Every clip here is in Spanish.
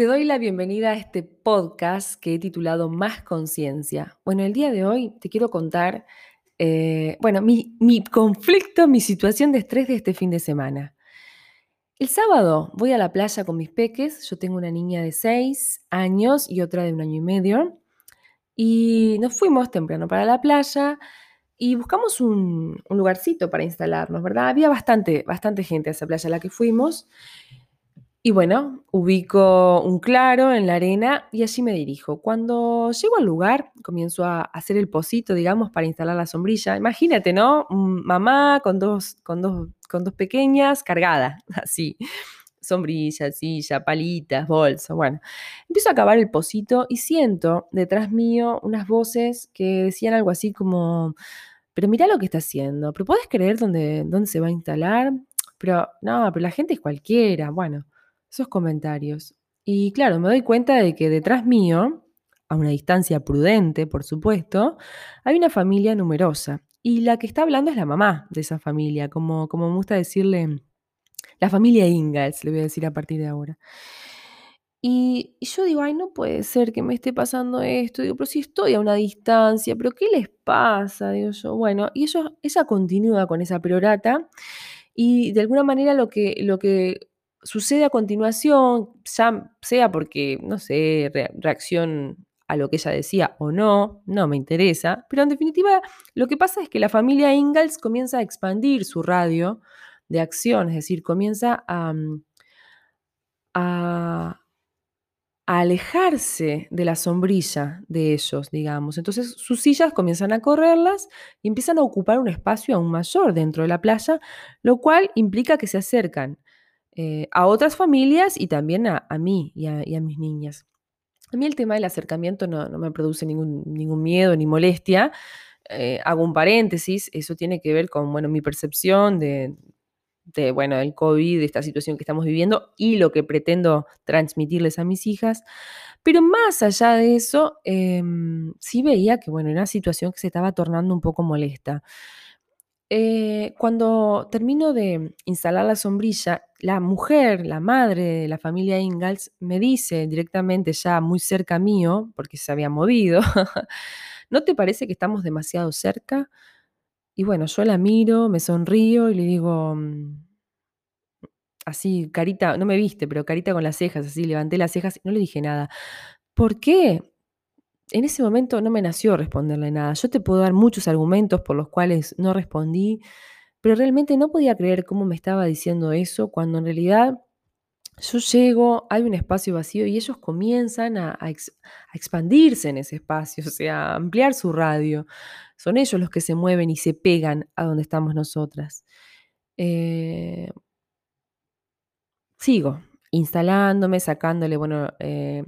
Te doy la bienvenida a este podcast que he titulado Más Conciencia. Bueno, el día de hoy te quiero contar, eh, bueno, mi, conflicto, mi situación de estrés de este fin de semana. El sábado voy a la playa con mis peques. Yo tengo una niña de 6 años y otra de un año y medio. Y nos fuimos temprano para la playa y buscamos un, un lugarcito para instalarnos, ¿verdad? Había bastante, bastante gente a esa playa a la que fuimos. Y bueno, ubico un claro en la arena y allí me dirijo. Cuando llego al lugar, comienzo a hacer el pocito, digamos, para instalar la sombrilla. Imagínate, ¿no? Mamá con dos, con dos, con dos pequeñas cargadas, así. Sombrilla, silla, palitas, bolsa. Bueno, empiezo a acabar el pocito y siento detrás mío unas voces que decían algo así como, pero mira lo que está haciendo, pero ¿puedes creer dónde, dónde se va a instalar? Pero no, pero la gente es cualquiera. Bueno esos comentarios. Y claro, me doy cuenta de que detrás mío, a una distancia prudente, por supuesto, hay una familia numerosa. Y la que está hablando es la mamá de esa familia, como, como me gusta decirle, la familia Ingalls, le voy a decir a partir de ahora. Y, yo digo, ay, no puede ser que me esté pasando esto. Digo, pero si estoy a una distancia, pero ¿qué les pasa? Digo yo, bueno, y eso, ella continúa con esa perorata y de alguna manera lo que, lo que sucede a continuación, sea porque, no sé, reacción a lo que ella decía o no, no me interesa, pero en definitiva lo que pasa es que la familia Ingalls comienza a expandir su radio de acción, es decir, comienza a, mm, a, alejarse de la sombrilla de ellos, digamos. Entonces sus sillas comienzan a correrlas y empiezan a ocupar un espacio aún mayor dentro de la playa, lo cual implica que se acercan eh, a otras familias y también a, mí y a, mis niñas. A mí el tema del acercamiento no, me produce ningún, ningún, miedo ni molestia. Eh, hago un paréntesis, eso tiene que ver con bueno, mi percepción de, de, bueno, del COVID, de esta situación que estamos viviendo y lo que pretendo transmitirles a mis hijas. Pero más allá de eso, em, sí veía que bueno, era una situación que se estaba tornando un poco molesta. Eh, cuando termino de instalar la sombrilla, la mujer, la madre de la familia Ingalls, me dice directamente ya muy cerca mío, porque se había movido, ¿no te parece que estamos demasiado cerca? Y bueno, yo la miro, me sonrío y le digo, mm, así, carita, no me viste, pero carita con las cejas, así, levanté las cejas y no le dije nada. ¿Por qué? En ese momento no me nació responderle nada. Yo te puedo dar muchos argumentos por los cuales no respondí, pero realmente no podía creer cómo me estaba diciendo eso cuando en realidad yo llego, hay un espacio vacío y ellos comienzan a, expandirse en ese espacio, o sea, a ampliar su radio. Son ellos los que se mueven y se pegan a donde estamos nosotras. Eh, sigo instalándome, sacándole, bueno, eh,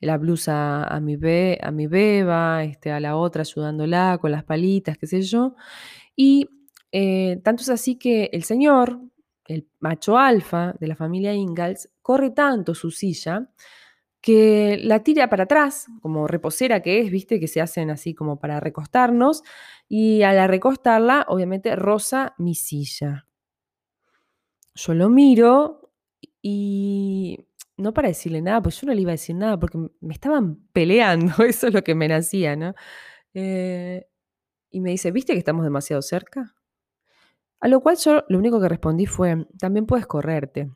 la blusa a mi, a mi beba, este, a la otra ayudándola con las palitas, qué sé yo. Y eh, tanto es así que el señor, el macho alfa de la familia Ingalls, corre tanto su silla que la tira para atrás, como reposera que es, viste, que se hacen así como para recostarnos, y al recostarla, obviamente, rosa mi silla. Yo lo miro y no para decirle nada, pues yo no le iba a decir nada, porque me estaban peleando, eso es lo que me nacía, ¿no? Eh, y me dice, ¿viste que estamos demasiado cerca? A lo cual yo lo único que respondí fue, también puedes correrte.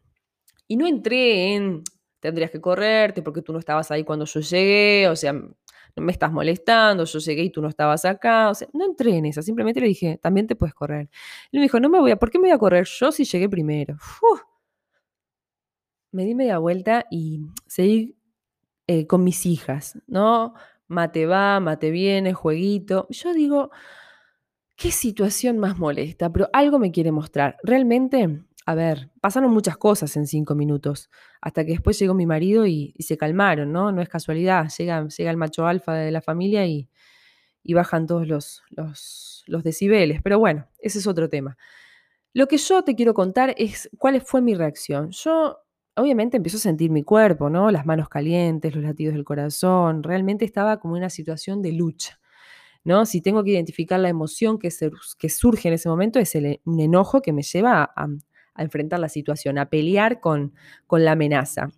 Y no entré en, tendrías que correrte porque tú no estabas ahí cuando yo llegué, o sea, no me estás molestando, yo llegué y tú no estabas acá, o sea, no entré en esa, simplemente le dije, también te puedes correr. Y me dijo, no me voy a, ¿por qué me voy a correr yo si llegué primero? Me di media vuelta y seguí eh, con mis hijas, ¿no? Mate va, mate viene, jueguito. Yo digo, qué situación más molesta, pero algo me quiere mostrar. Realmente, a ver, pasaron muchas cosas en cinco minutos, hasta que después llegó mi marido y, se calmaron, ¿no? No es casualidad, llega, llega el macho alfa de la familia y, bajan todos los, los, los decibeles, pero bueno, ese es otro tema. Lo que yo te quiero contar es cuál fue mi reacción. Yo obviamente empiezo a sentir mi cuerpo, ¿no? Las manos calientes, los latidos del corazón. Realmente estaba como en una situación de lucha, ¿no? Si tengo que identificar la emoción que, surge en ese momento, es un enojo que me lleva a, enfrentar la situación, a pelear con la amenaza.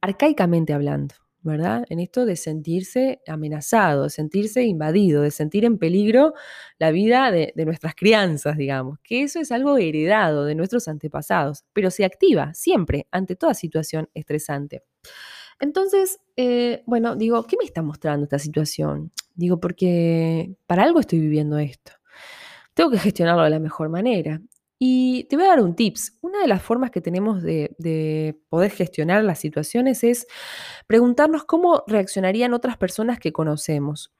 arcaicamente hablando. ¿Verdad? En esto de sentirse amenazado, de sentirse invadido, de sentir en peligro la vida de, nuestras crianzas, digamos, que eso es algo heredado de nuestros antepasados, pero se activa siempre ante toda situación estresante. Entonces, eh, bueno, digo, ¿qué me está mostrando esta situación? Digo, porque para algo estoy viviendo esto. Tengo que gestionarlo de la mejor manera. Y te voy a dar un tips. Una de las formas que tenemos de, poder gestionar las situaciones es preguntarnos cómo reaccionarían otras personas que conocemos.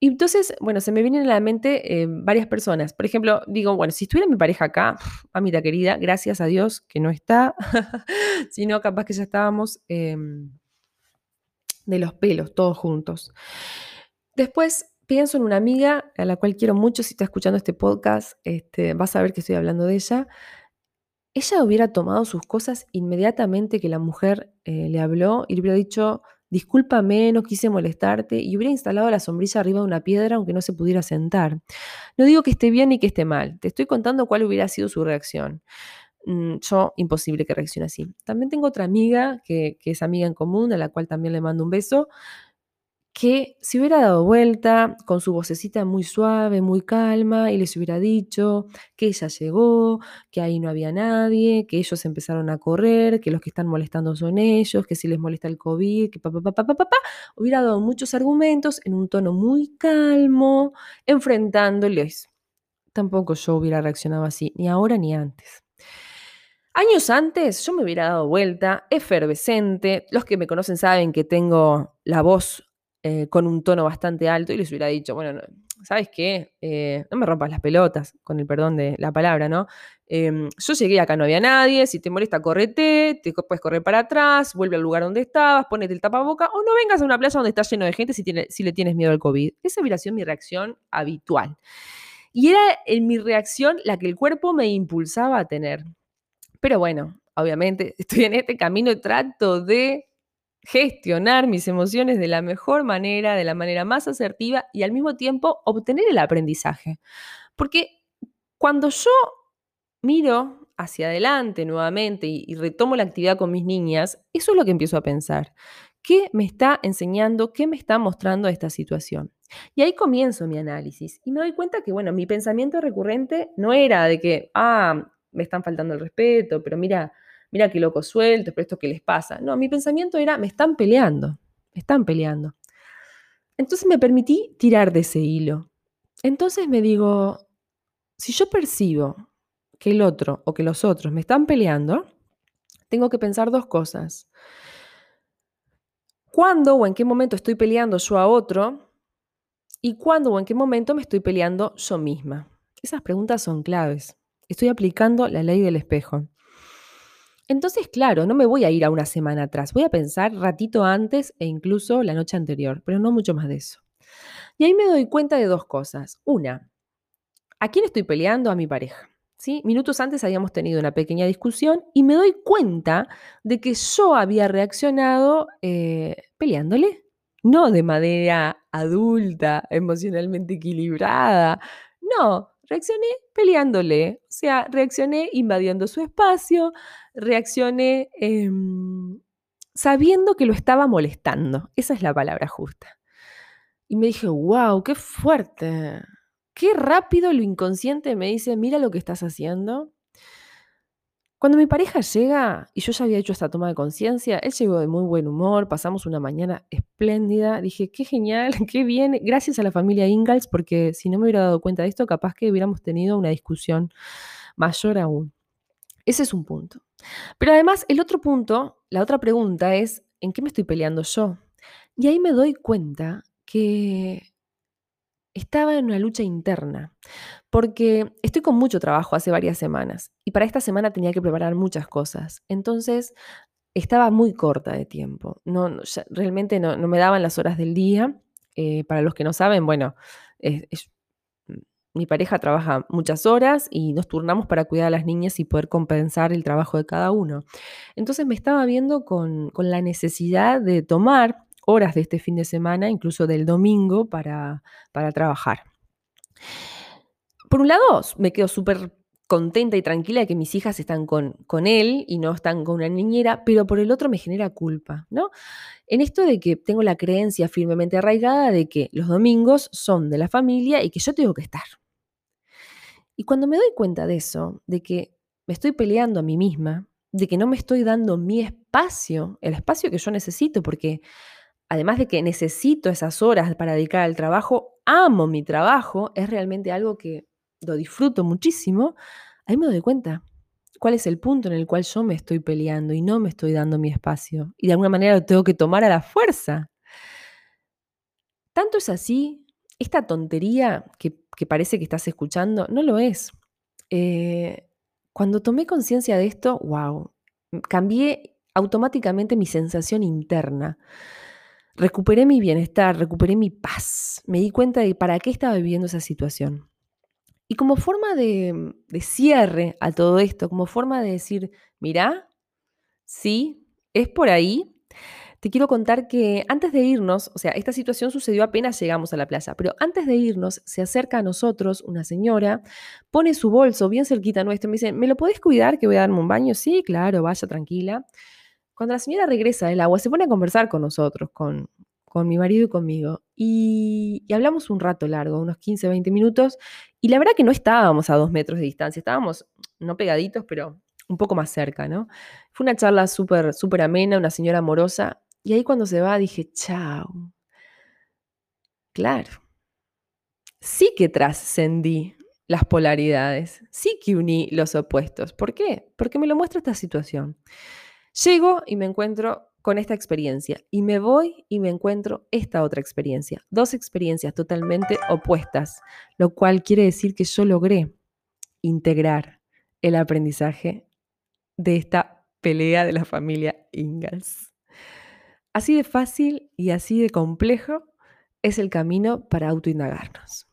Y entonces, bueno, se me vienen a la mente eh, varias personas. Por ejemplo, digo, bueno, si estuviera mi pareja acá, amita querida, gracias a Dios que no está, sino capaz que ya estábamos em, de los pelos, todos juntos. Después, pienso en una amiga a la cual quiero mucho, si está escuchando este podcast, este, vas a ver que estoy hablando de ella. Ella hubiera tomado sus cosas inmediatamente que la mujer eh, le habló y le hubiera dicho, discúlpame, no quise molestarte, y hubiera instalado la sombrilla arriba de una piedra aunque no se pudiera sentar. No digo que esté bien ni que esté mal, te estoy contando cuál hubiera sido su reacción. Mm, yo, imposible que reaccione así. También tengo otra amiga que, que es amiga en común, a la cual también le mando un beso, que se hubiera dado vuelta con su vocecita muy suave, muy calma, y les hubiera dicho que ella llegó, que ahí no había nadie, que ellos empezaron a correr, que los que están molestando son ellos, que si les molesta el COVID, que papá, papá, papá, papá, hubiera dado muchos argumentos en un tono muy calmo, enfrentándoles. Tampoco yo hubiera reaccionado así, ni ahora ni antes. Años antes yo me hubiera dado vuelta, efervescente. Los que me conocen saben que tengo la voz eh, con un tono bastante alto y les hubiera dicho, bueno, ¿sabes qué? Eh, no me rompas las pelotas, con el perdón de la palabra, ¿no? Em, yo llegué acá, no había nadie, si te molesta, correte, te puedes correr para atrás, vuelve al lugar donde estabas, ponete el tapaboca, o no vengas a una playa donde está lleno de gente si, si le tienes miedo al COVID. Esa hubiera sido mi reacción habitual. Y era en mi reacción la que el cuerpo me impulsaba a tener. Pero bueno, obviamente estoy en este camino y trato de gestionar mis emociones de la mejor manera, de la manera más asertiva y al mismo tiempo obtener el aprendizaje. Porque cuando yo miro hacia adelante nuevamente y, retomo la actividad con mis niñas, eso es lo que empiezo a pensar. ¿Qué me está enseñando? ¿Qué me está mostrando esta situación? Y ahí comienzo mi análisis y me doy cuenta que, bueno, mi pensamiento recurrente no era de que, ah, me están faltando el respeto, pero mira, mira qué loco suelto, pero esto qué les pasa. No, mi pensamiento era, me están peleando, me están peleando. Entonces me permití tirar de ese hilo. Entonces me digo, si yo percibo que el otro o que los otros me están peleando, tengo que pensar dos cosas. ¿Cuándo o en qué momento estoy peleando yo a otro? ¿Y cuándo o en qué momento me estoy peleando yo misma? Esas preguntas son claves. Estoy aplicando la ley del espejo. Entonces, claro, no me voy a ir a una semana atrás, voy a pensar ratito antes e incluso la noche anterior, pero no mucho más de eso. Y ahí me doy cuenta de dos cosas. Una, ¿a quién estoy peleando? A mi pareja. ¿Sí? Minutos antes habíamos tenido una pequeña discusión y me doy cuenta de que yo había reaccionado eh, peleándole, no de manera adulta, emocionalmente equilibrada, no, reaccioné peleándole, o sea, reaccioné invadiendo su espacio, reaccioné em, sabiendo que lo estaba molestando. Esa es la palabra justa. Y me dije, wow, qué fuerte. Qué rápido lo inconsciente me dice, mira lo que estás haciendo. Cuando mi pareja llega, y yo ya había hecho esta toma de conciencia, él llegó de muy buen humor, pasamos una mañana espléndida, dije, qué genial, qué bien, gracias a la familia Ingalls, porque si no me hubiera dado cuenta de esto, capaz que hubiéramos tenido una discusión mayor aún. Ese es un punto. Pero además, el otro punto, la otra pregunta es, ¿en qué me estoy peleando yo? Y ahí me doy cuenta que estaba en una lucha interna, porque estoy con mucho trabajo hace varias semanas y para esta semana tenía que preparar muchas cosas. Entonces, estaba muy corta de tiempo. No, realmente no, me daban las horas del día. Eh, para los que no saben, bueno, es, mi pareja trabaja muchas horas y nos turnamos para cuidar a las niñas y poder compensar el trabajo de cada uno. Entonces me estaba viendo con, la necesidad de tomar horas de este fin de semana, incluso del domingo, para, para trabajar. Por un lado, me quedo súper contenta y tranquila de que mis hijas están con, con él y no están con una niñera, pero por el otro me genera culpa, ¿no? En esto de que tengo la creencia firmemente arraigada de que los domingos son de la familia y que yo tengo que estar. Y cuando me doy cuenta de eso, de que me estoy peleando a mí misma, de que no me estoy dando mi espacio, el espacio que yo necesito, porque además de que necesito esas horas para dedicar al trabajo, amo mi trabajo, es realmente algo que lo disfruto muchísimo, ahí me doy cuenta cuál es el punto en el cual yo me estoy peleando y no me estoy dando mi espacio. Y de alguna manera lo tengo que tomar a la fuerza. Tanto es así, esta tontería que, parece que estás escuchando, no lo es. Eh, cuando tomé conciencia de esto, wow, cambié automáticamente mi sensación interna. Recuperé mi bienestar, recuperé mi paz. Me di cuenta de para qué estaba viviendo esa situación. Y como forma de, cierre a todo esto, como forma de decir, mira, sí, es por ahí, te quiero contar que antes de irnos, o sea, esta situación sucedió apenas llegamos a la playa, pero antes de irnos se acerca a nosotros una señora, pone su bolso bien cerquita nuestro, me dice, ¿me lo podés cuidar que voy a darme un baño? Sí, claro, vaya tranquila. Cuando la señora regresa del agua, se pone a conversar con nosotros, con, con mi marido y conmigo. Y, hablamos un rato largo, unos 15, 20 minutos, y la verdad que no estábamos a dos metros de distancia, estábamos no pegaditos, pero un poco más cerca, ¿no? Fue una charla súper, súper amena, una señora amorosa, y ahí cuando se va dije, chao. Claro. Sí que trascendí las polaridades, sí que uní los opuestos. ¿Por qué? Porque me lo muestra esta situación. Llego y me encuentro con esta experiencia y me voy y me encuentro esta otra experiencia. Dos experiencias totalmente opuestas, lo cual quiere decir que yo logré integrar el aprendizaje de esta pelea de la familia Ingalls. Así de fácil y así de complejo es el camino para autoindagarnos.